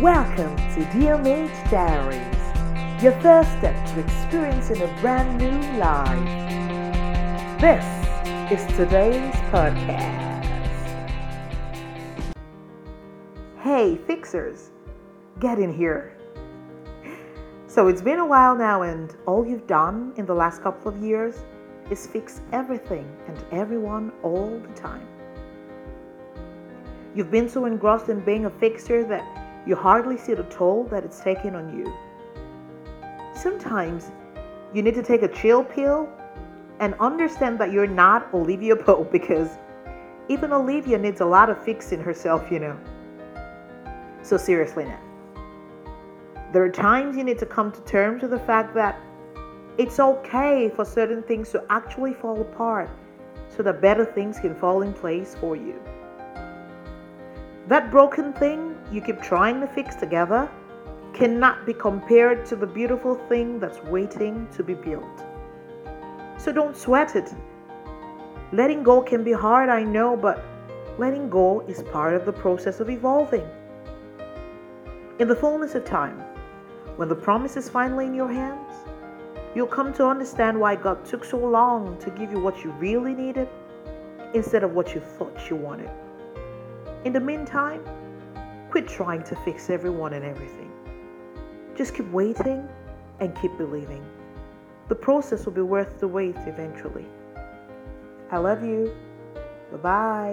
Welcome to Mate Diaries, your first step to experiencing a brand new life. This is today's podcast. Hey, fixers, get in here. So it's been a while now, and all you've done in the last couple of years is fix everything and everyone all the time. You've been so engrossed in being a fixer that you hardly see the toll that it's taking on you. Sometimes you need to take a chill pill and understand that you're not Olivia Pope because even Olivia needs a lot of fixing herself, you know. So, seriously now, there are times you need to come to terms with the fact that it's okay for certain things to actually fall apart so that better things can fall in place for you. That broken thing you keep trying to fix together cannot be compared to the beautiful thing that's waiting to be built. So don't sweat it. Letting go can be hard, I know, but letting go is part of the process of evolving. In the fullness of time, when the promise is finally in your hands, you'll come to understand why God took so long to give you what you really needed instead of what you thought you wanted. In the meantime, quit trying to fix everyone and everything. Just keep waiting and keep believing. The process will be worth the wait eventually. I love you. Bye bye.